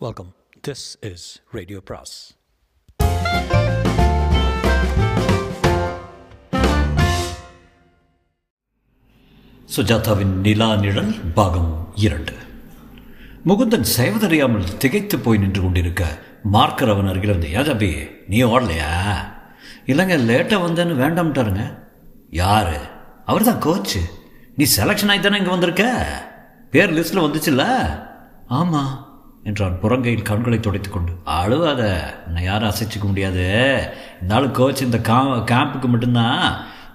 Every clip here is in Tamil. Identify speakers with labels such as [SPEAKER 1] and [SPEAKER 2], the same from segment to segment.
[SPEAKER 1] வெல்கம் திஸ் இஸ் ரேடியோ பிராஸ்
[SPEAKER 2] சுஜாதாவின் நிலா நிழல் பாகம் இரண்டு. முகுந்தன் செய்வதறியாமல் திகைத்து போய் நின்று கொண்டிருக்க மார்க்கர் அவன் அருகில் இருந்து ஏன் தம்பி நீ ஓடலையா? இல்லைங்க லேட்டாக வந்தேன்னு வேண்டாம்ட்டாருங்க யார்? அவர் தான் கோச்சு. நீ செலெக்ஷன் ஆகி தானே இங்கே வந்திருக்க? பேர் லிஸ்ட்டில் வந்துச்சுல்ல? ஆமாம் என்றான். புறங்கையில் கண்களை துடைத்து கொண்டு. அழுவாத. என்னை யாரும் அசைச்சிக்க முடியாது. இந்த கோச் இந்த கா கேம்புக்கு மட்டும்தான்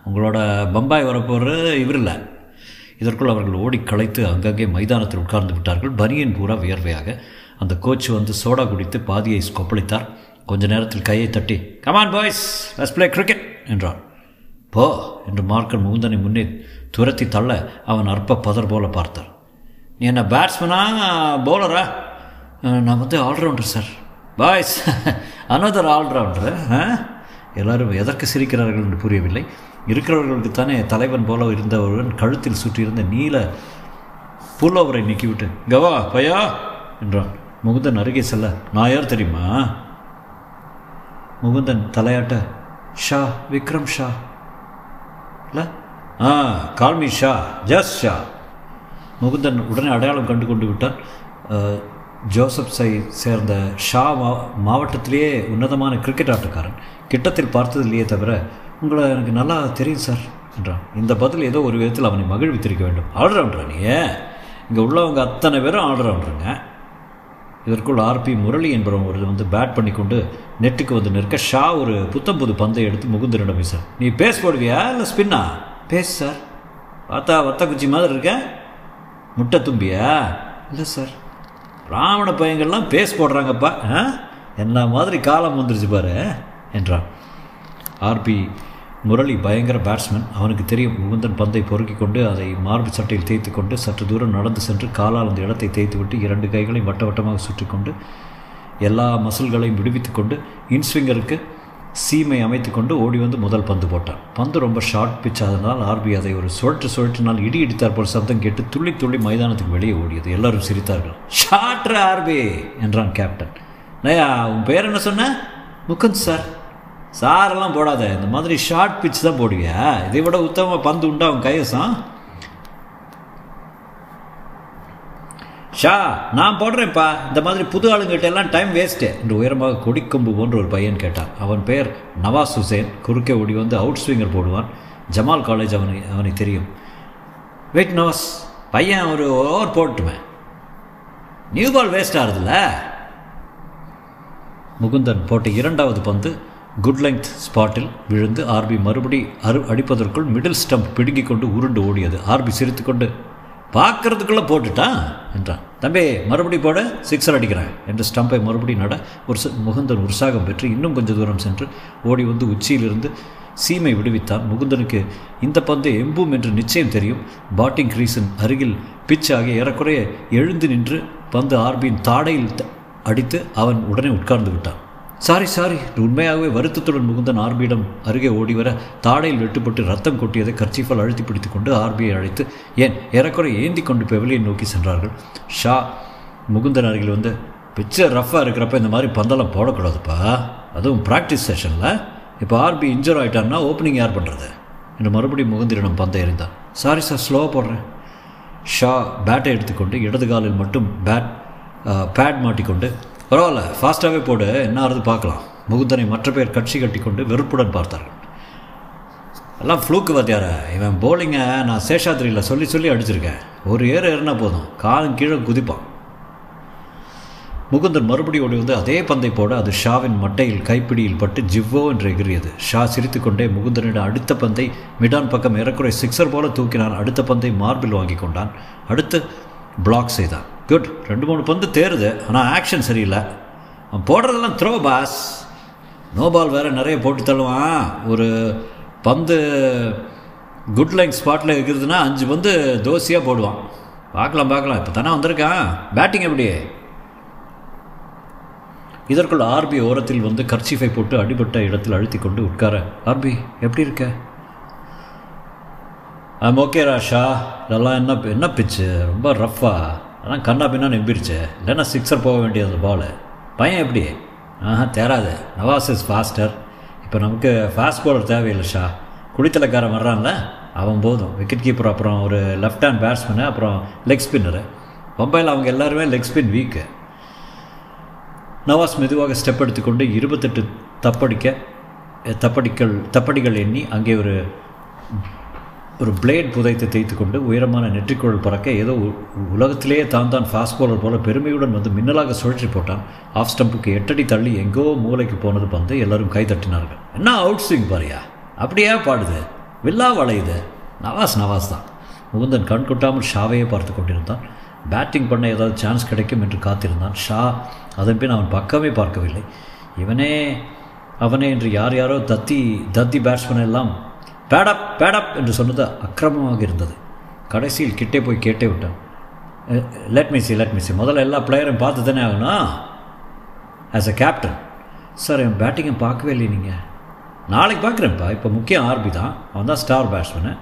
[SPEAKER 2] உங்களோட பம்பாய் வரப்போகிற இவர் இல்லை. இதற்குள் அவர்கள் ஓடி களைத்து அங்கங்கே மைதானத்தில் உட்கார்ந்து விட்டார்கள். பனியன் பூரா வியர்வையாக. அந்த கோச் வந்து சோடா குடித்து பாதியை கொப்பளித்தார். கொஞ்ச நேரத்தில் கையை தட்டி come on boys let's play cricket என்றார் போ என்று மார்க்கர் முகுந்தனை முன்னே துரத்தி தள்ள அவன் அற்ப பதர் போல பார்த்தார். நீ என்ன பேட்ஸ்மேனா பவுலரா நான் வந்து allrounder sir boys another allrounder எல்லாரும் எதற்கு சிரிக்கிறார்கள் என்று புரியவில்லை. இருக்கிறவர்களுக்கு தானே தலைவன் போல இருந்தவருடன் கழுத்தில் சுற்றியிருந்த நீல புல்லோவரை நீக்கிவிட்டு கவா பையா என்றான். முகுந்தன் அருகே செல்ல நான் யார் தெரியுமா? முகுந்தன் தலையாட்ட ஷா விக்ரம் ஷா. இல்லை ஆ call me Shah just Shah. Mukundan உடனே அடையாளம் கண்டு கொண்டு விட்டான் ஜோசப் சை சேர்ந்த ஷா மா மாவட்டத்திலேயே உன்னதமான கிரிக்கெட் ஆட்டக்காரன். கிட்டத்தில் பார்த்ததில்லையே தவிர உங்களை எனக்கு நல்லா தெரியும் சார் என்றான். இந்த பதில் ஏதோ ஒரு விதத்தில் அவனை மகிழ்வித்திருக்க வேண்டும். ஆல்ரவுண்டரா நீ? இங்கே உள்ளவங்க அத்தனை பேரும் ஆல்ரவுண்டருங்க இதற்குள் ஆர்பி முரளி என்பவன் ஒரு வந்து பேட் பண்ணி கொண்டு நெட்டுக்கு வந்து நிற்க ஷா ஒரு புத்தம் புது பந்தை எடுத்து முகுந்தனிடம் பேச நீ பேஸ் போடுவியா இல்லை ஸ்பின்னா பேஸ் சார். பார்த்தா வத்த குச்சி மாதிரி இருக்க? முட்டை தும்பியா? இல்லை சார். பிராமண பையங்கள்லாம் பேஸ் போடுறாங்கப்பா. ஆ? என்ன மாதிரி காலம் வந்துருச்சு பாரு என்றான். ஆர்பி முரளி பயங்கர பேட்ஸ்மேன். அவனுக்கு தெரியும் முகுந்தன் பந்தை பொறுக்கி கொண்டு அதை மார்பு சட்டையில் தேய்த்து கொண்டு சற்று தூரம் நடந்து சென்று காலால் அந்த இடத்தை தேய்த்து விட்டு இரண்டு கைகளையும் வட்ட வட்டமாக சுற்றி கொண்டு எல்லா மசில்களையும் விடுவித்து கொண்டு இன்ஸ்விங்கருக்கு சீமை அமைத்து கொண்டு ஓடி வந்து முதல் பந்து போட்டான். பந்து ரொம்ப ஷார்ட் பிச் ஆதனால் ஆர்பி அதை ஒரு சுழற்று சுழற்றினால் இடி இடித்தார் போல் சப்தம் கேட்டு துள்ளி துள்ளி மைதானத்துக்கு வெளியே ஓடியது. எல்லாரும் சிரித்தார்கள். ஷார்ட்ரு ஆர்பி என்றான் கேப்டன் நயா உன் பேர் என்ன சொன்ன? முகுந்த் சார். சாரெல்லாம் போடாத. இந்த மாதிரி ஷார்ட் பிச் தான் போடுவியா? இதை விட உத்தம பந்து உண்டா உன் கையசம்? ஷா நான் போடுறேன்ப்பா. இந்த மாதிரி புது ஆளுங்கிட்ட எல்லாம் டைம் வேஸ்ட்டு என்று உயரமாக கொடிக்கொம்பு போன்ற ஒரு பையன் கேட்டான். அவன் பெயர் நவாஸ் ஹுசேன். குறுக்கே ஓடி வந்து அவுட் ஸ்விங்கர் போடுவான். ஜமால் காலேஜ் அவனை அவனை தெரியும். வெயிட் நவாஸ் பையன் ஒரு ஓவர் போட்டுமே. நியூ பால் வேஸ்ட் ஆகுதுல்ல? முகுந்தன் போட்ட இரண்டாவது பந்து குட் லெங்த் ஸ்பாட்டில் விழுந்து ஆர்பி மறுபடி அரு அடிப்பதற்குள் மிடில் ஸ்டம்ப் பிடுங்கிக் கொண்டு உருண்டு ஓடியது. ஆர்பி சிரித்துக்கொண்டு பார்க்கறதுக்குள்ளே போட்டுட்டான் என்றான். தம்பி மறுபடி போட சிக்ஸர் அடிக்கிறேன் என்று ஸ்டம்பை மறுபடி நட ஒரு முகுந்தன் உற்சாகம் பெற்று இன்னும் கொஞ்சம் தூரம் சென்று ஓடி வந்து உச்சியிலிருந்து சீமை விடுவித்தான். முகுந்தனுக்கு இந்த பந்து எம்பும் என்று நிச்சயம் தெரியும். பாட்டிங் கிரீஸின் அருகில் பிச் ஆகிய ஏறக்குறைய எழுந்து நின்று பந்து ஆர்பியின் தாடையில் அடித்து அவன் உடனே உட்கார்ந்து விட்டான். சாரி சாரி உண்மையாகவே வருத்தத்துடன் முகுந்தன் ஆர்பியிடம் அருகே ஓடிவர தாடையில் வெட்டுப்பட்டு ரத்தம் கொட்டியதை கர்ச்சீஃபால் அழுத்தி பிடித்து கொண்டு ஆர்பியை அழைத்து ஏன் ஏறக்குறை ஏந்தி கொண்டு பெவிலியை நோக்கி சென்றார்கள். ஷா முகுந்தன் அருகில் வந்து பிக்சர் ரஃப்பாக இருக்கிறப்ப இந்த மாதிரி பந்தெல்லாம் போடக்கூடாதுப்பா. அதுவும் ப்ராக்டிஸ் செஷனில் இப்போ ஆர்பி இன்ஜூர் ஆகிட்டான்னா ஓப்பனிங் யார் பண்ணுறது என்று மறுபடியும் முகுந்தரிடம் பந்தை எறிந்தான். சாரி சார் ஸ்லோவாக போடுறேன். ஷா பேட்டை எடுத்துக்கொண்டு இடது காலில் மட்டும் பேட் பேட் மாட்டிக்கொண்டு பரவாயில்ல ஃபாஸ்ட்டாகவே போடு என்ன ஆறுது பார்க்கலாம். முகுந்தனை மற்ற பேர் கட்சி கட்டி கொண்டு வெறுப்புடன் பார்த்தார்கள். எல்லாம் ஃப்ளூக்கு வாத்தியார இவன் போலிங்கை நான் சேஷாத்திரியில் சொல்லி சொல்லி அடிச்சிருக்கேன். ஒரு ஏறு ஏறுனா போதும் காலம் கீழே குதிப்பான். முகுந்தன் மறுபடி ஓடி வந்து அதே பந்தை போட அது ஷாவின் மட்டையில் கைப்பிடியில் பட்டு ஜிவ்வோ என்று எகிறியது. ஷா சிரித்துக்கொண்டே முகுந்தனிடம் அடுத்த பந்தை மிடான் பக்கம் ஏறக்குறை சிக்ஸர் போல தூக்கினான். அடுத்த பந்தை மார்பில் வாங்கி கொண்டான். அடுத்து பிளாக் செய்தான். குட் ரெண்டு மூணு பந்து தேருது ஆனால் ஆக்ஷன் சரியில்லை. அவன் போடுறதெல்லாம் த்ரோ பாஸ் நோ பால் வேறு நிறைய போட்டு தள்ளுவான். ஒரு பந்து குட் லைன் ஸ்பாட்டில் இருக்கிறதுனா அஞ்சு பந்து தோசையாக போடுவான். பார்க்கலாம் பார்க்கலாம். இப்போ தானே வந்திருக்கான். பேட்டிங் எப்படி? இதற்குள் ஆர்பி ஓரத்தில் வந்து கர்ச்சிஃபை போட்டு அடிபட்ட இடத்தில் அழுத்தி கொண்டு உட்கார. ஆர்பி எப்படி இருக்க? I'm okay Rasha. இதெல்லாம் என்ன என்ன பிச்சு ரொம்ப ரஃப்பாக ஆனால் கண்ணா பின்னா நம்பிடுச்சு இல்லைன்னா சிக்ஸர் போக வேண்டியது பால். பையன் எப்படி? ஆஹா தேராது நவாஸ் இஸ் ஃபாஸ்டர் இப்போ நமக்கு ஃபாஸ்ட் பாலர் தேவையில்லை ஷா. குடித்தலைக்காரன் வர்றான்ல அவன் போதும். விக்கெட் கீப்பர் அப்புறம் ஒரு லெஃப்ட் ஹேண்ட் பேட்ஸ்மேனு அப்புறம் லெக் ஸ்பின்னரு பம்பாயில் அவங்க எல்லாருமே லெக் ஸ்பின் வீக்கு நவாஸ் மெதுவாக ஸ்டெப் எடுத்துக்கொண்டு இருபத்தெட்டு தப்படிக்க தப்படிக்கல் தப்படிகள் எண்ணி அங்கே ஒரு ஒரு பிளேட் புதைத்து தேய்த்து கொண்டு உயரமான நெற்றிக்குழல் பறக்க ஏதோ உ- உலகத்திலேயே தான் தான் ஃபாஸ்ட் போலர் போல பெருமையுடன் வந்து மின்னலாக சுழற்றி போட்டான். ஆஃப் ஸ்டம்புக்கு எட்டடி தள்ளி எங்கோ மூலைக்கு போனது பந்து எல்லாரும் கை தட்டினார்கள் என்ன அவுட் ஸ்விங் பாரியா? அப்படியே பாடுது? வில்லா வளையுது? நவாஸ் நவாஸ் தான். முகுந்தன் கண் கொட்டாமல் ஷாவையே பார்த்து கொண்டிருந்தான். பேட்டிங் பண்ண ஏதாவது சான்ஸ் கிடைக்கும் என்று காத்திருந்தான். ஷா அதன் பின் அவன் பக்கமே பார்க்கவில்லை. இவனே அவனே என்று யார் யாரோ தத்தி தத்தி பேட்ஸ்மேன் எல்லாம் பேடப் பேடப் என்று சொன்னது அக்கிரமமாக இருந்தது. கடைசியில் கிட்டே போய் கேட்டே விட்டான். லெட் சி லெட் சி முதல்ல எல்லா பிளேயரும் பார்த்து தானே ஆகணும்? ஆஸ் அ கேப்டன் சார் என் பேட்டிங்கை பார்க்கவே இல்லை நீங்கள் நாளைக்கு பார்க்குறேன்ப்பா. இப்போ முக்கியம் ஆர்பி தான். அவன் தான் ஸ்டார் பேட்ஸ்மேனு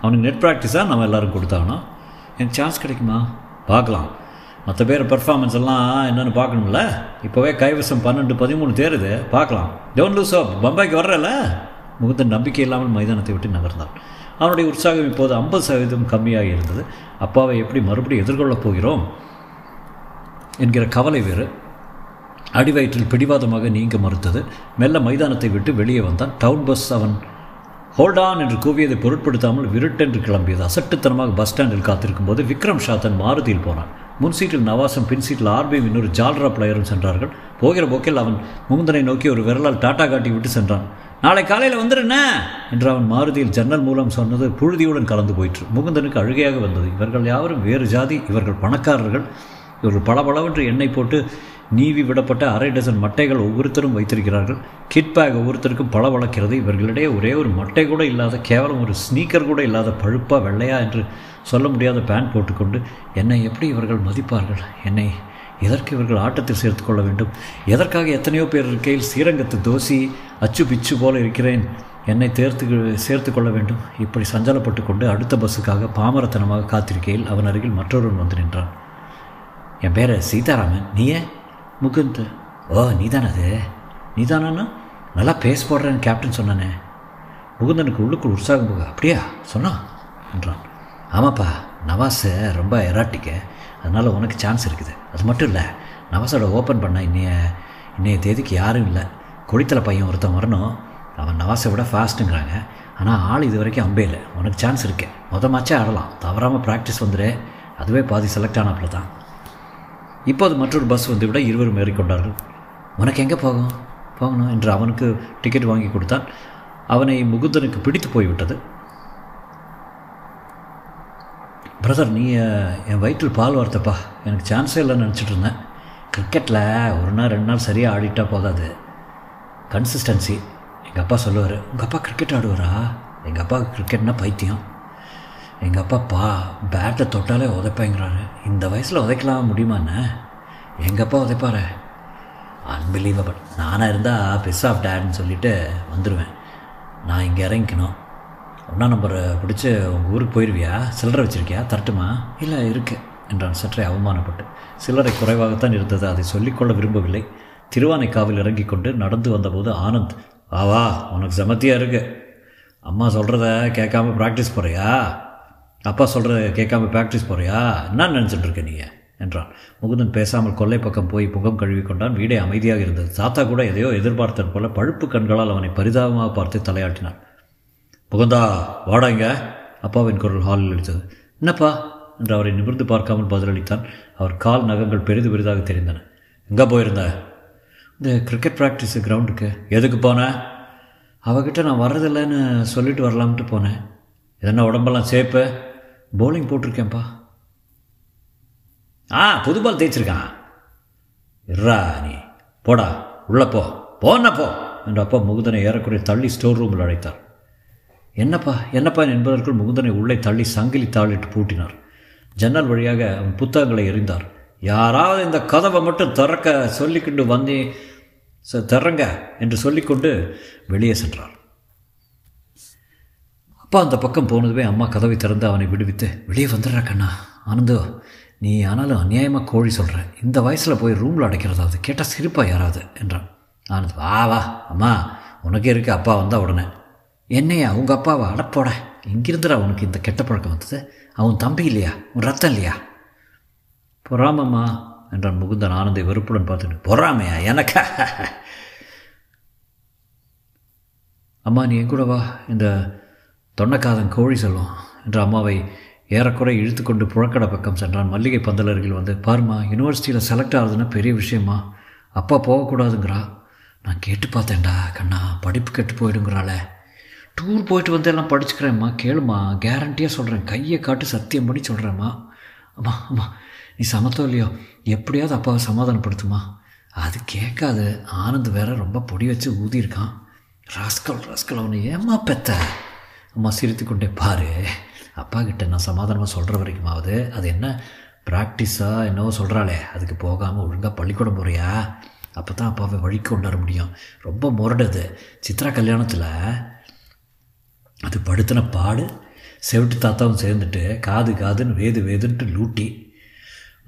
[SPEAKER 2] அவனுக்கு நெட் ப்ராக்டிஸாக நம்ம எல்லோரும் கொடுத்தாகணும். எனக்கு சான்ஸ் கிடைக்குமா? பார்க்கலாம். மற்ற பேர் பெர்ஃபார்மன்ஸ் எல்லாம் என்னென்னு பார்க்கணும்ல? இப்போவே கைவசம் பன்னெண்டு பதிமூணு தேருது. பார்க்கலாம். டோன்ட் லூஸ் அப் பம்பாய்க்கு வர்றல முகுந்தன் நம்பிக்கை இல்லாமல் மைதானத்தை விட்டு நகர்ந்தான் அவனுடைய உற்சாகம் இப்போது ஐம்பது சதவீதம் கம்மியாக இருந்தது. அப்பாவை எப்படி மறுபடியும் எதிர்கொள்ளப் போகிறோம்? என்கிற கவலை வேறு. அடிவயிற்றில் பிடிவாதமாக நீங்க மறுத்தது. மெல்ல மைதானத்தை விட்டு வெளியே வந்தான். டவுன் பஸ் அவன் ஹோல்டான் என்று கூவியதை பொருட்படுத்தாமல் விருட்டென்று கிளம்பியது. அசட்டுத்தனமாக பஸ் ஸ்டாண்டில் காத்திருக்கும் போது விக்ரம் ஷாத்தன் மாருதியில் போனான். முன் சீட்டில் நவாசும் பின் சீட்டில் ஆர்பியும் இன்னொரு ஜால்ரா பிளேயரும் சென்றார்கள். போகிற போக்கில் அவன் முகுந்தனை நோக்கி ஒரு விரலால் டாட்டா காட்டி விட்டு சென்றான். நாளை காலையில் வந்துடுண்ணே என்று அவன் மாருதியில் ஜன்னல் மூலம் சொன்னது புழுதியுடன் கலந்து போயிற்று. முகுந்தனுக்கு அழுகையாக வந்தது. இவர்கள் யாவரும் வேறு ஜாதி இவர்கள் பணக்காரர்கள். இவர்கள் பளபளவென்று எண்ணெய் போட்டு நீவி விடப்பட்ட அரை டசன் மட்டைகள் ஒவ்வொருத்தரும் வைத்திருக்கிறார்கள். கிட் பேக் ஒவ்வொருத்தருக்கும் பல வளர்க்கிறது இவர்களிடையே ஒரே ஒரு மட்டை கூட இல்லாத கேவலம் ஒரு ஸ்னீக்கர் கூட இல்லாத பழுப்பா வெள்ளையா என்று சொல்ல முடியாத பேண்ட் போட்டுக்கொண்டு என்னை எப்படி இவர்கள் மதிப்பார்கள்? என்னை எதற்கு இவர்கள் ஆட்டத்தில் சேர்த்து கொள்ள வேண்டும்? எதற்காக எத்தனையோ பேர் இருக்கையில் ஸ்ரீரங்கத்து தோசி அச்சு பிச்சு போல இருக்கிறேன். என்னை தேர்த்து சேர்த்து கொள்ள வேண்டும். இப்படி சஞ்சலப்பட்டு கொண்டு அடுத்த பஸ்ஸுக்காக பாமரத்தனமாக காத்திருக்கையில் அவன் அருகில் மற்றொருவன் வந்து நின்றான். என் பேர் சீதாராமன். நீயே முகுந்த். ஓ நீதானே அது? நீதானா நல்லா பேச போடுறேன்னு கேப்டன் சொன்னானே. முகுந்தனுக்கு உள்ளுக்குள் உற்சாகம் போக அப்படியா? சொன்னா? என்றான். ஆமாப்பா நவாஸ் ரொம்ப எராட்டிக்க அதனால் உனக்கு சான்ஸ் இருக்குது. அது மட்டும் இல்லை நவசோட ஓப்பன் பண்ண இன்னைய இன்னைய தேதிக்கு யாரும் இல்லை. கொடித்தலை பையன் ஒருத்தன் வரணும். அவன் நவாஸை விட ஃபாஸ்ட்டுங்கிறாங்க ஆனால் ஆள் இது வரைக்கும் அம்பே இல்லை. உனக்கு சான்ஸ் இருக்கு. மொத மாச்சே ஆடலாம். தவறாமல் ப்ராக்டிஸ் வந்துடு அதுவே பாதி செலக்ட் ஆனப்பில் தான். இப்போது மற்றொரு பஸ் வந்து விட இருவரும் ஏறிக்கொண்டார்கள். உனக்கு எங்கே போகும்? போகணும் என்று அவனுக்கு டிக்கெட் வாங்கி கொடுத்தான். அவனை முகுந்தனுக்கு பிடித்து போய்விட்டது. பிரதர் நீ என் வயிற்றில் பால் வார்த்தப்பா. எனக்கு சான்ஸே இல்லைன்னு நினச்சிட்டு இருந்தேன். கிரிக்கெட்டில் ஒரு நாள் ரெண்டு நாள் சரியாக ஆடிட்டால் போதாது. கன்சிஸ்டன்சி எங்கள் அப்பா சொல்லுவார் உங்கள் அப்பா கிரிக்கெட் ஆடுவாரா? எங்கள் அப்பா கிரிக்கெட்னா பைத்தியம். எங்கள் அப்பா பா பேட்டை தொட்டாலே உதைப்பேங்கிறாரு. இந்த வயசில் உதைக்கலாம் முடியுமாண்ணே எங்கள் அப்பா உதைப்பாரு. அன்பிலீவபிள் நானாக இருந்தால் பிஸ் ஆஃப் டேட்னு சொல்லிவிட்டு வந்துடுவேன் நான் இங்கே இறங்கிக்கணும். ஒன்றா நம்பரை பிடிச்சி உங்கள் ஊருக்கு போயிடுவியா சில்லறை வச்சிருக்கியா? தரட்டுமா? இல்லை இருக்கு என்றான் சற்றே அவமானப்பட்டு. சில்லறை குறைவாகத்தான் இருந்தது அதை சொல்லிக்கொள்ள விரும்பவில்லை. திருவானைக்காவில் இறங்கி கொண்டு நடந்து வந்தபோது ஆனந்த் வா வா உனக்கு செமத்தியாக இருக்கு. அம்மா சொல்கிறத கேட்காம ப்ராக்டிஸ் போகிறியா அப்பா சொல்கிறத கேட்காம ப்ராக்டிஸ் போகிறியா என்ன நினச்சிட்டு இருக்க என்றான். முகுந்தன் பேசாமல் கொல்லை பக்கம் போய் முகம் கழுவி கொண்டான். வீடே அமைதியாக இருந்தது. தாத்தா கூட எதையோ எதிர்பார்த்தது போல பழுப்பு கண்களால் அவனை பரிதாபமாக பார்த்து தலையாட்டினான். முகுந்தா வாடா இங்க அப்பாவின் குரல் ஹாலில் அடித்தது. என்னப்பா? என்று அவரை நிமிர்ந்து பார்க்காமல் பதிலளித்தான். அவர் கால் நகங்கள் பெரிது பெரிதாக தெரிந்தன. எங்கே போயிருந்த? இந்த கிரிக்கெட் ப்ராக்டிஸ் கிரவுண்டுக்கு எதுக்கு போன? அவகிட்ட நான் வர்றதில்லைன்னு சொல்லிட்டு வரலாம்ட்டு போனேன். இதென்ன உடம்பெல்லாம் சேப்பு? போலிங் போட்டிருக்கேன்ப்பா. ஆ புது பால் தேய்ச்சிருக்கான் இர்ரா நீ. போடா உள்ளே போ. போன போ. என்று அப்பா முகுதனை ஏறக்குறைய தள்ளி ஸ்டோர் ரூமில் அழைத்தார். என்னப்பா என்னப்பா என்பதற்குள் முகுந்தனை உள்ளே தள்ளி சங்கிலி தாளிட்டு பூட்டினார். ஜன்னல் வழியாக அவன் புத்தகங்களை எறிந்தார். யாராவது இந்த கதவை மட்டும் திறக்க சொல்லிக்கொண்டு வந்தே ச திறங்க என்று சொல்லிக்கொண்டு வெளியே சென்றார். அப்பா அந்த பக்கம் போனதுமே அம்மா கதவை திறந்து அவனை விடுவித்து வெளியே வந்துடுறா கண்ணா. ஆனந்தோ நீ ஆனாலும் அநியாயமாக கோழி சொல்கிற இந்த வயசில் போய் ரூமில் அடைக்கிறதாவது கேட்டால் சிரிப்பா யாராவது? என்றான். ஆனந்த் வா வா அம்மா. உனக்கே இருக்கு அப்பா வந்தால் உடனே. என்னையா உங்கள் அப்பாவா அடப்போட? எங்கிருந்துடா உனக்கு இந்த கெட்ட பழக்கம் வந்தது? அவன் தம்பி இல்லையா? உன் ரத்தம் இல்லையா? பொறாமம்மா என்றான் முகுந்தன் ஆனந்தை வெறுப்புடன் பார்த்துட்டு பொறாமையா? எனக்கா? அம்மா நீ என் கூட வா இந்த தொண்டைக்காதன் கோழி சொல்லும் என்று அம்மாவை ஏறக்குறை இழுத்து கொண்டு புழக்கடை பக்கம் சென்றான். மல்லிகை பந்தல் அருகில் வந்து பாருமா யூனிவர்சிட்டியில் செலக்ட் ஆகுதுன்னா பெரிய விஷயமா அப்பா போகக்கூடாதுங்கிறா. நான் கேட்டு பார்த்தேன்டா கண்ணா படிப்பு கெட்டு போயிடுங்கிறாளே. டூர் போயிட்டு வந்து எல்லாம் படிச்சுக்கிறேம்மா கேளுமா கேரண்டியாக சொல்கிறேன் கையை காட்டு சத்தியம் பண்ணி சொல்கிறேம்மா அம்மா அம்மா நீ சமத்தோ இல்லையோ? எப்படியாவது அப்பாவை சமாதானப்படுத்துமா? அது கேட்காது ஆனந்த் வேற ரொம்ப பொடி வச்சு ஊதியிருக்கான். ராஸ்கல் ராஸ்கல் அவனை ஏம்மா பெத்த? அம்மா சிரித்து கொண்டே பாரு அப்பா கிட்ட நான் சமாதானமாக சொல்கிற வரைக்குமாவது அது என்ன ப்ராக்டிஸாக என்னவோ சொல்கிறாளே அதுக்கு போகாமல் ஒழுங்காக பள்ளிக்கூடம் போகிறியா அப்போ தான் அப்பாவை வழிக்கு கொண்டாட முடியும். ரொம்ப முரடுது. சித்ரா கல்யாணத்தில் அது படுத்தின பாடு செவிட்டு தாத்தாவும் சேர்ந்துட்டு காது காதுன்னு வேது வேதுன்ட்டு லூட்டி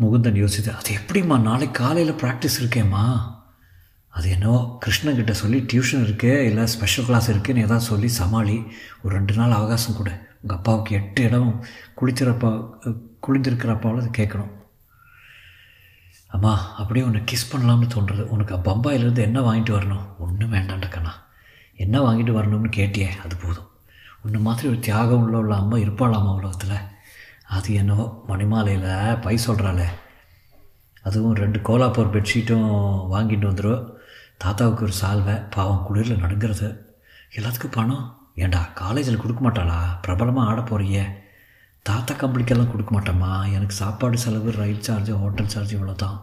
[SPEAKER 2] முகுந்தன் யோசித்து அது எப்படிம்மா நாளைக்கு காலையில் ப்ராக்டிஸ் இருக்கேம்மா? அது என்னவோ கிருஷ்ணகிட்ட சொல்லி டியூஷன் இருக்கு இல்லை ஸ்பெஷல் கிளாஸ் இருக்குன்னு ஏதாவது சொல்லி சமாளி ஒரு ரெண்டு நாள் அவகாசம் கூட. உங்கள் அப்பாவுக்கு எட்டு இடம் குளிச்சிறப்பா குளிந்திருக்கிறப்பாவில் அது கேட்கணும். அம்மா அப்படியே உன்னை கிஸ் பண்ணலாம்னு தோன்றுறது உனக்கு பம்பாயிலேருந்து என்ன வாங்கிட்டு வரணும்? ஒன்றும் வேண்டாண்டக்கண்ணா என்ன வாங்கிட்டு வரணும்னு கேட்டியே அது போதும். உன்னை மாதிரி ஒரு தியாகம் உள்ள உள்ள அம்மா இருப்பாளாமா உலகத்தில்? அது என்னவோ மணிமாலையில் பை சொல்கிறாளே அதுவும் ரெண்டு கோலாப்பூர் பெட்ஷீட்டும் வாங்கிட்டு வந்துடும் தாத்தாவுக்கு ஒரு சால்வை பாவம் குளிரில் நடுங்கிறது. எல்லாத்துக்கும் பணம்? ஏண்டா காலேஜில் கொடுக்க மாட்டாளா? பிரபலமாக ஆட போறியே. தாத்தா கம்பெனிக்கெல்லாம் கொடுக்க மாட்டேம்மா. எனக்கு சாப்பாடு செலவு ரயில் சார்ஜ் ஹோட்டல் சார்ஜ் இவ்வளோ தான்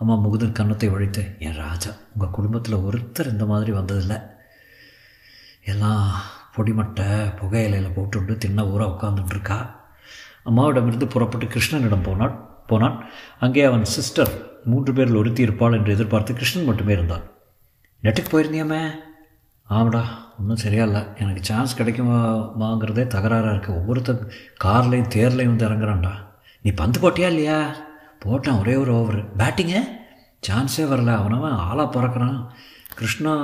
[SPEAKER 2] அம்மா முகுதன் கன்னத்தை ஒழித்து என் ராஜா உங்கள் குடும்பத்தில் ஒருத்தர் இந்த மாதிரி வந்ததில்லை. எல்லாம் பொடிமட்டை புகையிலையில் போட்டுவிட்டு தின்ன ஊராக உட்காந்துட்டுருக்கா அம்மாவிடமிருந்து புறப்பட்டு கிருஷ்ணனிடம் போனான் போனான். அங்கே அவன் சிஸ்டர் மூன்று பேரில் ஒருத்தி இருப்பாள் என்று எதிர்பார்த்து கிருஷ்ணன் மட்டுமே இருந்தான். நெட்டுக்கு போயிருந்தியாமே ஆமாடா ஒன்றும் சரியா இல்லை எனக்கு சான்ஸ் கிடைக்குமாங்கிறதே தகராறாக இருக்குது ஒவ்வொருத்தர் கார்லேயும் தேர்லேயும் வந்து இறங்குறான்டா. நீ பந்து போட்டியா இல்லையா? போட்டான் ஒரே ஒரு ஓவர் பேட்டிங்கு சான்ஸே வரல. அவனவன் ஆளாக பறக்கிறான். கிருஷ்ணா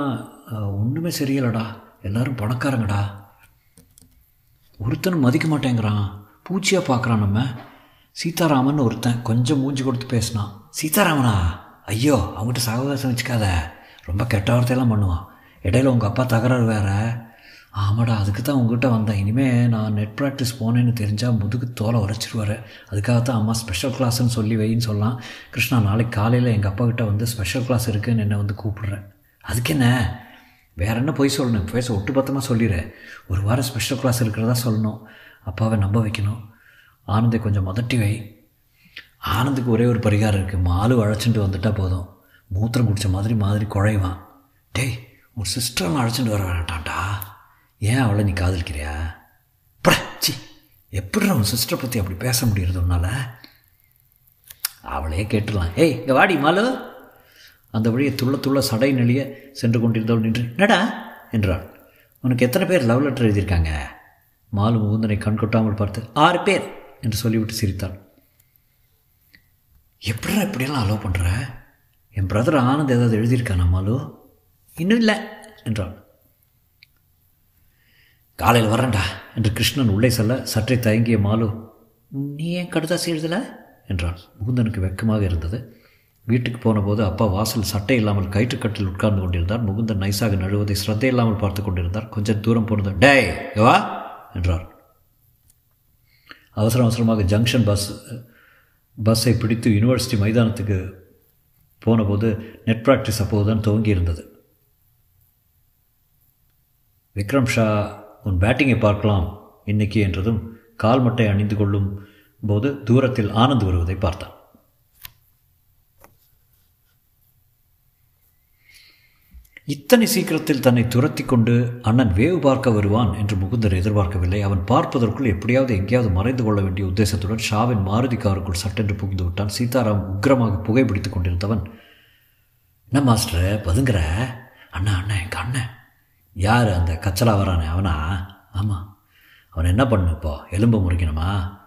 [SPEAKER 2] ஒன்றுமே சரியில்லடா. எல்லோரும் பணக்காரங்கடா. ஒருத்தனும் மதிக்க மாட்டேங்கிறான். பூச்சியாக பார்க்குறான் நம்ம. சீதாராமன் ஒருத்தன் கொஞ்சம் மூஞ்சி கொடுத்து பேசினான். சீதாராமனா? ஐயோ அவங்ககிட்ட சகவாசம் வச்சுக்காத. ரொம்ப கெட்ட வார்த்தையெல்லாம் பண்ணுவான். இடையில உங்கள் அப்பா தகராறு வேற. ஆமாடா அதுக்கு தான் உங்ககிட்ட வந்தேன். இனிமேல் நான் நெட் ப்ராக்டிஸ் போனேன்னு தெரிஞ்சால் முதுகு தோலை உரைச்சிருவார் அதுக்காக தான் அம்மா ஸ்பெஷல் கிளாஸ்ன்னு சொல்லி வைன்னு சொல்லலாம் கிருஷ்ணா நாளைக்கு காலையில் எங்கள் அப்பா கிட்டே வந்து ஸ்பெஷல் கிளாஸ் இருக்குன்னு என்னை வந்து கூப்பிடுறேன். அதுக்கு என்ன வேற என்ன போய் சொல்லணும்? பேச ஒட்டு பத்தமாக சொல்லிடு ஒரு வாரம் ஸ்பெஷல் கிளாஸ் இருக்கிறதா சொல்லணும். அப்பாவை நம்ப வைக்கணும். ஆனந்தை கொஞ்சம் முதட்டி வை. ஆனந்துக்கு ஒரே ஒரு பரிகாரம் இருக்குது மாலு அழைச்சிட்டு வந்துட்டால் போதும். மூத்திரம் குடித்த மாதிரி மாதிரி குழைவான். டேய் உன் சிஸ்டர்லாம் அழைச்சிட்டு வர வேண்டாம்டா ஏன் அவளை நீ காதலிக்கிறியா? ப்ரச்சி எப்படி உன் சிஸ்டரை பற்றி அப்படி பேச முடியறது உன்னால்? அவளே கேட்டுடலாம். ஏய் இங்கே வாடி மாலு. அந்த வழியை துள்ள துள்ள சடை நெளிய சென்று கொண்டிருந்தவள் நின்று என்னடா? என்றாள். உனக்கு எத்தனை பேர் லவ் லெட்டர் எழுதியிருக்காங்க? மாலு முகுந்தனை கண் கொட்டாமல் பார்த்து ஆறு பேர்! என்று சொல்லிவிட்டு சிரித்தாள். எப்படிடா இப்படியெல்லாம் அலோவ் பண்ணுற என் பிரதர் ஆனந்த் ஏதாவது எழுதியிருக்கானா மாலு? இன்னும் இல்லை! என்றாள். காலையில் வரேன்டா என்று கிருஷ்ணன் உள்ளே செல்ல சற்றே தயங்கிய மாலு நீ ஏன் கடுதாசி எழுதலை? என்றான் முகுந்தனுக்கு வெக்கமாக இருந்தது. வீட்டுக்கு போனபோது அப்பா வாசல் சட்டை இல்லாமல் கயிற்றுக்கட்டில் உட்கார்ந்து கொண்டிருந்தார். முகுந்தன் நைசாக நழுவதை சிரத்தை இல்லாமல் பார்த்து கொண்டிருந்தார். கொஞ்சம் தூரம் போனது டே வா என்றார். அவசர அவசரமாக ஜங்ஷன் பஸ் பஸ்ஸை பிடித்து யூனிவர்சிட்டி மைதானத்துக்கு போனபோது நெட் ப்ராக்டிஸ் அப்போது தான் துவங்கி இருந்தது விக்ரம் ஷா உன் பேட்டிங்கை பார்க்கலாம் இன்னைக்கு என்றதும் கால் மட்டை அணிந்து கொள்ளும் போது தூரத்தில் ஆனந்த் வருவதை பார்த்தான். இத்தனை சீக்கிரத்தில் தன்னை துரத்தி கொண்டு அண்ணன் வேவு பார்க்க வருவான் என்று முகுந்தர் எதிர்பார்க்கவில்லை. அவன் பார்ப்பதற்குள் எப்படியாவது எங்கேயாவது மறைந்து கொள்ள வேண்டிய உத்தேசத்துடன் ஷாவின் மாருதி காருக்குள் சட்டென்று புகுந்து விட்டான். சீதாராம் உக்கிரமாக புகைப்பிடித்துக் கொண்டிருந்தவன் என்ன மாஸ்டர் பதுங்குற? அண்ணா அண்ணா எங்கள் அண்ணன். யார் அந்த கச்சலா வரானே அவனா? ஆமாம் அவன் என்ன பண்ணு இப்போ? எலும்பு முறிக்கணுமா?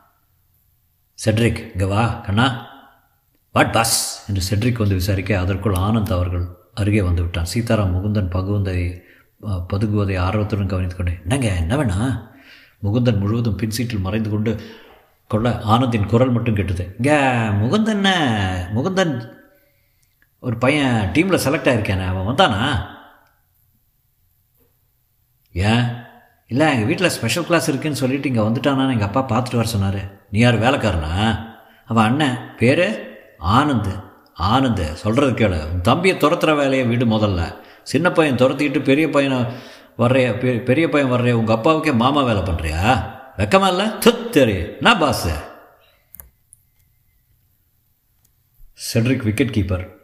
[SPEAKER 2] செட்ரிக் இங்கே வா கண்ணா. What boss? என்று செட்ரிக் வந்து விசாரிக்க அதற்குள் ஆனந்த் அவர்கள் அருகே வந்துவிட்டான் சீதாராம் முகுந்தன் பகுவந்தை பதுகுவதை பதுங்குவதை ஆர்வத்துடன் கவனித்துக் கொண்டேன். என்னங்க என்ன வேணா? முகுந்தன் முழுவதும் பின்சீட்டில் மறைந்து கொண்டு கொள்ள ஆனந்தின் குரல் மட்டும் கேட்டது. இங்கே முகுந்தன் முகுந்தன் ஒரு பையன் டீமில் செலக்ட் ஆகிருக்கானே அவன் வந்தானா? ஏன்? இல்லை எங்கள் வீட்டில் ஸ்பெஷல் கிளாஸ் இருக்குன்னு சொல்லிட்டு இங்கே வந்துட்டானான்னு எங்கள் அப்பா பார்த்துட்டு வர சொன்னார். நீ யார் வேலைக்காரனா? அவன் அண்ணன். பேர்? ஆனந்த். ஆனந்த் சொல்கிறது கேளு. உன் தம்பியை துரத்துகிற வேலையை விடு முதல்ல. சின்ன பையன் துரத்திக்கிட்டு பெரிய பையனை வர்றைய பெரிய பையன் வர்றைய உங்கள் அப்பாவுக்கே மாமா வேலை பண்ணுறியா வெக்கமா இல்லை? துத்தரி நான் boss Cedric wicket keeper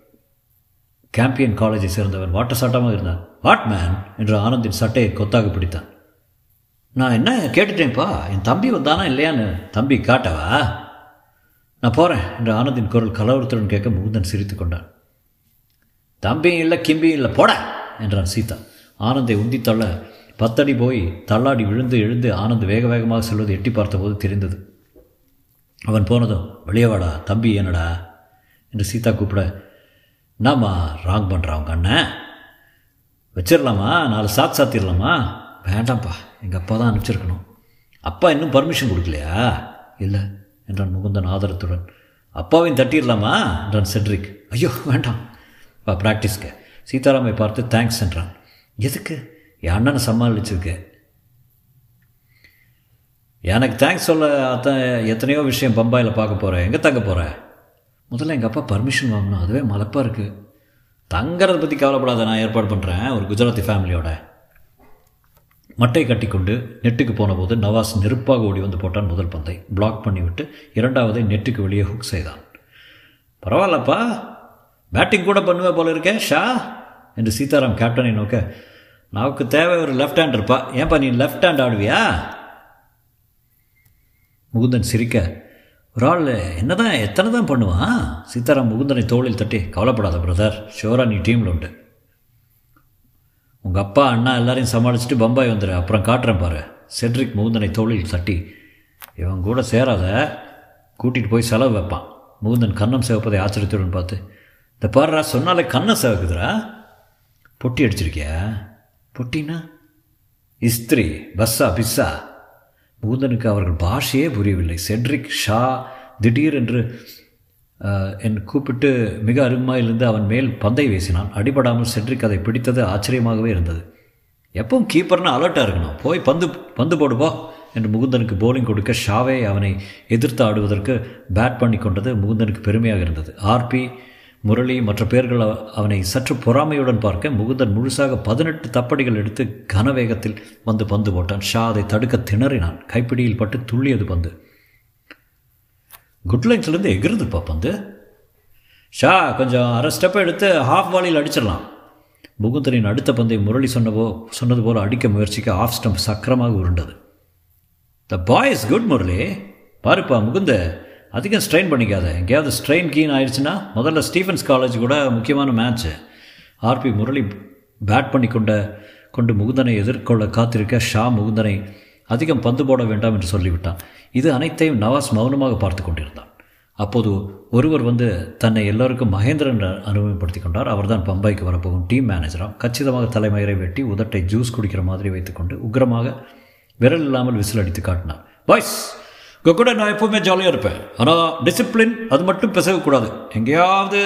[SPEAKER 2] Campion காலேஜை சேர்ந்தவன். சட்டமாக இருந்தான். What man? என்று ஆனந்தின் சட்டையை கொத்தாக பிடித்தான். நான் என்ன கேட்டுட்டேன்ப்பா? என் தம்பி வந்தானா இல்லையான்னு தம்பி காட்டவா? நான் போகிறேன் என்று ஆனந்தின் குரல் கலவரத்துடன் கேட்க முகுந்தன் சிரித்து கொண்டான். தம்பியும் இல்லை கிம்பியும் இல்லை போட என்றான் சீதா. ஆனந்தை உந்தி தள்ள பத்தடி போய் தள்ளாடி விழுந்து எழுந்து ஆனந்த் வேக வேகமாக செல்வது எட்டி பார்த்தபோது தெரிந்தது. அவன் போனதும் வெளியே வாடா தம்பி என்னடா? என்று சீதா கூப்பிட என்னம்மா ராங் பண்ணுறான் உங்கள் அண்ணன்? வச்சிடலாமா நாலு சாத் சாத்திடலாமா வேண்டாம்ப்பா எங்கள் அப்பா தான் அனுப்பிச்சிருக்கணும். அப்பா இன்னும் பர்மிஷன் கொடுக்கலையா? இல்லை. என்றான் முகுந்தன் ஆதரத்துடன். அப்பாவையும் தட்டிடலாமா? என்றான் செட்ரிக். ஐயோ வேண்டாம். பா ப்ராக்டிஸ்க்கு சீதாராமை பார்த்து தேங்க்ஸ் என்றான். எதுக்கு? என் அண்ணனை சமாளிச்சிருக்க. எனக்கு தேங்க்ஸ் சொல்ல அத்தான் எத்தனையோ விஷயம் பம்பாயில் பார்க்க போகிறேன் எங்கே தங்க போகிறேன் முதல்ல எங்கள் அப்பா பர்மிஷன் வாங்கணும். அதுவே மலப்பாக இருக்குது தங்கறதை பற்றி கவலைப்படாத நான் ஏற்பாடு பண்ணுறேன் ஒரு குஜராத்தி ஃபேமிலியோட மட்டை கட்டிக்கொண்டு நெட்டுக்கு போனபோது நவாஸ் நெருப்பாக ஓடி வந்து போட்டான் முதல் பந்தை. பிளாக் பண்ணிவிட்டு இரண்டாவதை நெட்டுக்கு வெளியே ஹுக் செய்தான். பரவாயில்லப்பா. பேட்டிங் கூட பண்ணுவே போல இருக்கே ஷா? என்று சீதாராம் கேப்டனை நோக்க நமக்கு தேவை ஒரு லெஃப்ட் ஹேண்ட் இருப்பா ஏன்பா நீ லெஃப்ட் ஹேண்ட் ஆடுவியா? முகுந்தன் சிரிக்க ஒரு ஆள் என்னதான் எத்தனை தான் பண்ணுவான்? சீதாராம் முகுந்தனை தோளில் தட்டி கவலைப்படாத பிரதர் ஷோரா நீ டீமில் உண்டு. உங்கள் அப்பா அண்ணா எல்லாரையும் சமாளிச்சுட்டு பம்பாய் வந்துடு அப்புறம் காட்டுறேன் பாரு. செட்ரிக் முகுந்தனை தோளில் தட்டி இவன் கூட சேராத. கூட்டிகிட்டு போய் செலவு வைப்பான். முகுந்தன் கன்னம் சிவப்பதை ஆச்சரியத்துடன் பார்த்து இந்த பாருடா சொன்னாலே கண்ணம் சிவக்குதுடா. பொட்டி அடிச்சிருக்கியா? பொட்டினா? இஸ்திரி பஸ்ஸா பிஸ்ஸா? முகுந்தனுக்கு அவர்கள் பாஷையே புரியவில்லை. செட்ரிக் ஷா திடீர் என்று என் கூப்பிட்டு மிக அருமையிலிருந்து அவன் மேல் பந்தை வீசினான். அடிபடாமல் சென்றிக்கு அதை பிடித்தது ஆச்சரியமாகவே இருந்தது. எப்பவும் கீப்பர்னு அலர்ட்டாக இருக்கணும். போய் பந்து பந்து போடுப்போ என்று முகுந்தனுக்கு போலிங் கொடுக்க ஷாவே அவனை எதிர்த்து ஆடுவதற்கு பேட் பண்ணி கொண்டது முகுந்தனுக்கு பெருமையாக இருந்தது. ஆர்பி முரளி மற்ற பேர்கள் அவனை சற்று பொறாமையுடன் பார்க்க முகுந்தன் முழுசாக பதினெட்டு தப்படிகள் எடுத்து கனவேகத்தில் வந்து பந்து போட்டான். ஷா அதை தடுக்க திணறினான். கைப்பிடியில் பட்டு துள்ளியது பந்து. குட் லைன்ஸ்லேருந்து எகிருதுப்பா பந்து. ஷா கொஞ்சம் அரை ஸ்டெப்பை எடுத்து ஹாஃப் வாலியில் அடிச்சிடலாம். முகுந்தனின் அடுத்த பந்தை முரளி சொன்னபோ சொன்னது போல் அடிக்க முயற்சிக்க ஆஃப் ஸ்டம்ப் சக்கரமாக உருண்டது. The boy is good Murali. பாருப்பா முகுந்த அதிகம் ஸ்ட்ரெயின் பண்ணிக்காத. எங்கேயாவது ஸ்ட்ரெயின் கீன் ஆயிடுச்சுன்னா முதல்ல ஸ்டீஃபன்ஸ் காலேஜ் கூட முக்கியமான மேட்ச்சு ஆர்பி முரளி பேட் பண்ணி கொண்ட கொண்டு முகுந்தனை எதிர்கொள்ள காத்திருக்க ஷா முகுந்தனை அதிகம் பந்து போட வேண்டாம் என்று சொல்லிவிட்டான். இது அனைத்தையும் நவாஸ் மௌனமாக பார்த்து கொண்டிருந்தான். அப்போது ஒருவர் வந்து தன்னை எல்லோருக்கும் மகேந்திரன் அனுபவப்படுத்தி கொண்டார். அவர்தான் பம்பாய்க்கு வரப்போகும் டீம் மேனேஜராம் கச்சிதமாக தலைமயிரை வெட்டி உதட்டை ஜூஸ் குடிக்கிற மாதிரி வைத்துக்கொண்டு உக்ரமாக விரல் இல்லாமல் விசில் அடித்து காட்டினார். பாய்ஸ் உங்க கூட நான் எப்பவுமே ஜாலியாக இருப்பேன். ஆனால் டிசிப்ளின் அது மட்டும் பிசகக்கூடாது. எங்கேயாவது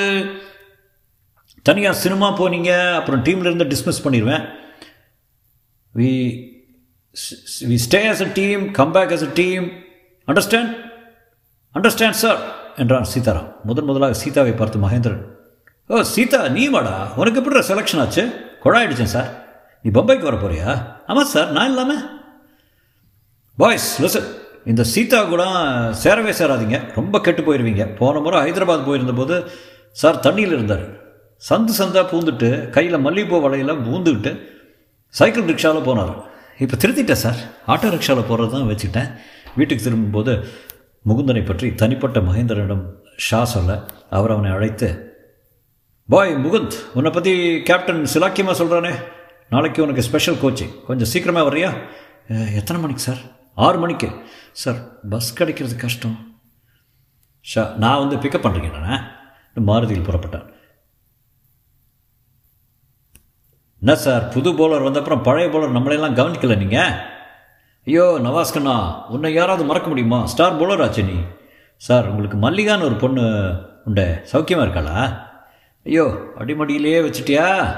[SPEAKER 2] தனியாக சினிமா போனீங்க அப்புறம் டீம்லேருந்து டிஸ்மிஸ் பண்ணிடுவேன் we we stay as a team come back as a team understand understand sir என்றான் சீதாராம் முதன் முதலாக சீதாவை பார்த்து மகேந்திரன். ஓ சீதா நீ வாடா. உனக்கு எப்படி செலெக்ஷன் ஆச்சு? கொழாயிடுச்சேன் சார் நீ பம்பாய்க்கு வர போறியா? ஆமாம் சார் நான் இல்லாமல் பாய்ஸ் லிசன் இந்த சீதா கூட சேரவே சேராதீங்க. ரொம்ப கெட்டு போயிடுவீங்க போன முறை ஹைதராபாத் போயிருந்தபோது சார் தண்ணியில் இருந்தார். சந்து சந்தாக பூந்துட்டு கையில் மல்லிகைப்பூ வலையில் பூந்துக்கிட்டு சைக்கிள் ரிக்ஷாவில் போனார். இப்போ திருத்திட்டேன் சார். ஆட்டோ ரிக்ஷாவில் போகிறது தான் வச்சுக்கிட்டேன். வீட்டுக்கு திரும்பும்போது முகுந்தனை பற்றி தனிப்பட்ட மகேந்திரனிடம் ஷா சொல்ல அவர் அவனை அழைத்து பாய் முகுந்த் உன்னை பற்றி கேப்டன் சிலாக்கியமாக சொல்கிறானே நாளைக்கு உனக்கு ஸ்பெஷல் கோச்சிங் கொஞ்சம் சீக்கிரமாக வர்றியா? எத்தனை மணிக்கு சார்? ஆறு மணிக்கு. சார் பஸ் கிடைக்கிறது கஷ்டம். ஷா நான் வந்து பிக்கப் பண்ணுறீங்கண்ணா மாருதியில் புறப்பட்டான். என்ன சார் புது பவுலர் வந்தப்புறம் பழைய பவுலர் நம்மளையெல்லாம் கவனிக்கல நீங்கள் ஐயோ நவாஸ்கண்ணா உன்னை யாராவது மறக்க முடியுமா? ஸ்டார் பவுலர் ஆச்சு நீ. சார் உங்களுக்கு மல்லிகான்னு ஒரு பொண்ணு உண்டே சௌக்கியமாக இருக்காளா? ஐயோ அடிமடியிலே வச்சுட்டியா?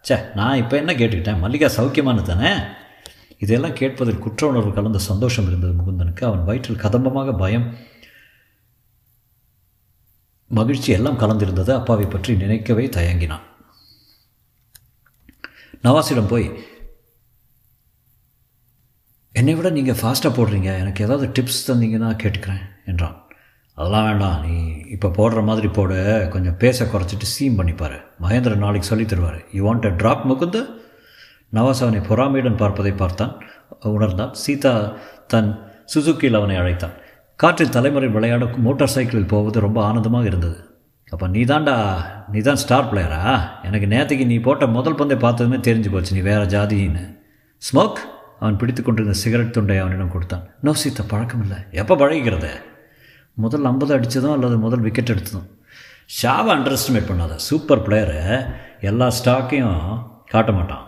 [SPEAKER 2] சே நான் இப்போ என்ன கேட்டுக்கிட்டேன்? மல்லிகா சௌக்கியமானு தானே? இதெல்லாம் கேட்பதில் குற்ற உணர்வு கலந்த சந்தோஷம் இருந்தது முகுந்தனுக்கு. அவன் வயிற்றில் கதம்பமாக பயம் மகிழ்ச்சி எல்லாம் கலந்திருந்தது. அப்பாவை பற்றி நினைக்கவே தயங்கினான். நவாஸிடம் போய் என்னை விட நீங்கள் ஃபாஸ்ட்டாக போடுறீங்க. எனக்கு ஏதாவது டிப்ஸ் தந்தீங்கன்னா கேட்டுக்கிறேன் என்றான். அதெல்லாம் வேண்டாம். நீ இப்போ போடுற மாதிரி போடு. கொஞ்சம் பேச குறைச்சிட்டு சீம் பண்ணிப்பார் மகேந்திரன் நாளைக்கு சொல்லி தருவார். You want a drop Mukund? Nawaz அவனை பொறாமையுடன் பார்ப்பதை பார்த்தான். உணர்ந்தான். சீதா தன் சுசுக்கியில் அவனை அழைத்தான். காற்றில் தலைமுறை விளையாட மோட்டார் சைக்கிளில் போவது ரொம்ப ஆனந்தமாக இருந்தது. அப்போ நீ தான்டா நீ தான் ஸ்டார் பிளேயரா எனக்கு நேற்றுக்கு நீ போட்ட முதல் பந்தை பார்த்ததுமே தெரிஞ்சு போச்சு நீ வேறு ஜாதின்னு ஸ்மோக் அவன் பிடித்து கொண்டிருந்த சிகரெட் துண்டை அவனிடம் கொடுத்தான். நோ சீத்தா பழக்கம் இல்லை எப்போ பழகிக்கிறது? முதல் ஐம்பது அடித்ததும் அல்லது முதல் விக்கெட் எடுத்ததும். ஷாவை அண்டர் எஸ்டிமேட் பண்ணாத சூப்பர் பிளேயரு எல்லா ஸ்டாக்கையும் காட்ட மாட்டான்.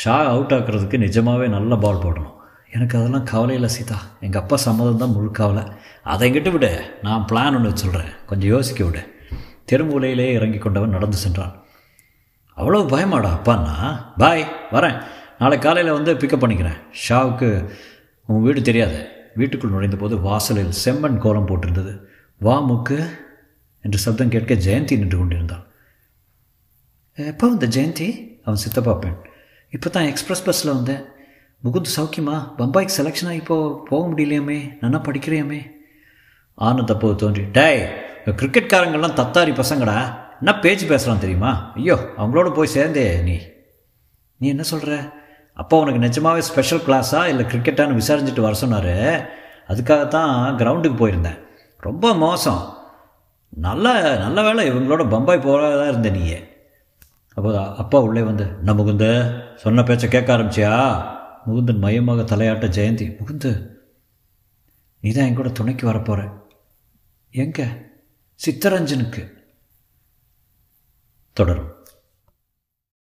[SPEAKER 2] ஷா அவுட் ஆக்குறதுக்கு நிஜமாகவே நல்ல பால் போடணும். எனக்கு அதெல்லாம் கவலை இல்லை சீதா. எங்கள் அப்பா சம்மதம் தான் முழு கவலை. அதை எங்கிட்ட விடு. நான் பிளான் ஒன்று சொல்கிறேன் கொஞ்சம் யோசிக்க விடு. தெருமூலையிலே இறங்கி கொண்டவன் நடந்து சென்றான். அவ்வளோ பயமாடா அப்பாண்ணா பாய் வரேன். நாளை காலையில் வந்து பிக்கப் பண்ணிக்கிறேன். ஷாவுக்கு உன் வீடு தெரியாது. வீட்டுக்குள் நுழைந்தபோது வாசலில் செம்மண் கோலம் போட்டிருந்தது. வா முக்கு என்று சப்தம் கேட்க ஜெயந்தி நின்று கொண்டிருந்தான். எப்போ வந்த ஜெயந்தி? அவன் சித்தப்பா பெண். இப்போ தான் எக்ஸ்பிரஸ் பஸ்ஸில் வந்தேன். முகுந்த் சௌக்கியமா? பம்பாய்க்கு செலெக்ஷனாக இப்போது போக முடியலையாமே? நல்லா படிக்கிறியாமே? ஆனந்த் அப்போது தோன்றி டே கிரிக்கெட்காரங்கள்லாம் தத்தாரி பசங்கடா? என்ன பேச்சு பேசலாம் தெரியுமா? ஐயோ அவங்களோட போய் சேர்ந்தே நீ. நீ என்ன சொல்கிற அப்போ உனக்கு நிஜமாகவே ஸ்பெஷல் கிளாஸா இல்லை கிரிக்கெட்டான்னு விசாரிச்சுட்டு வர சொன்னார்? அதுக்காகத்தான் கிரவுண்டுக்கு போயிருந்தேன். ரொம்ப மோசம். நல்ல நல்ல வேலை இவங்களோட பம்பாய் போகிறதா இருந்த நீயே. அப்போ அப்பா உள்ளே வந்து என்ன முகுந்த? சொன்ன பேச்சை கேட்க ஆரம்பிச்சியா? முகுந்தன் மையமாக தலையாட்ட ஜெயந்தி முகுந்து நீ தான் என் கூட துணைக்கு வரப்போகிற எங்கே? சித்தரஞ்சனுக்கு தொடரும்.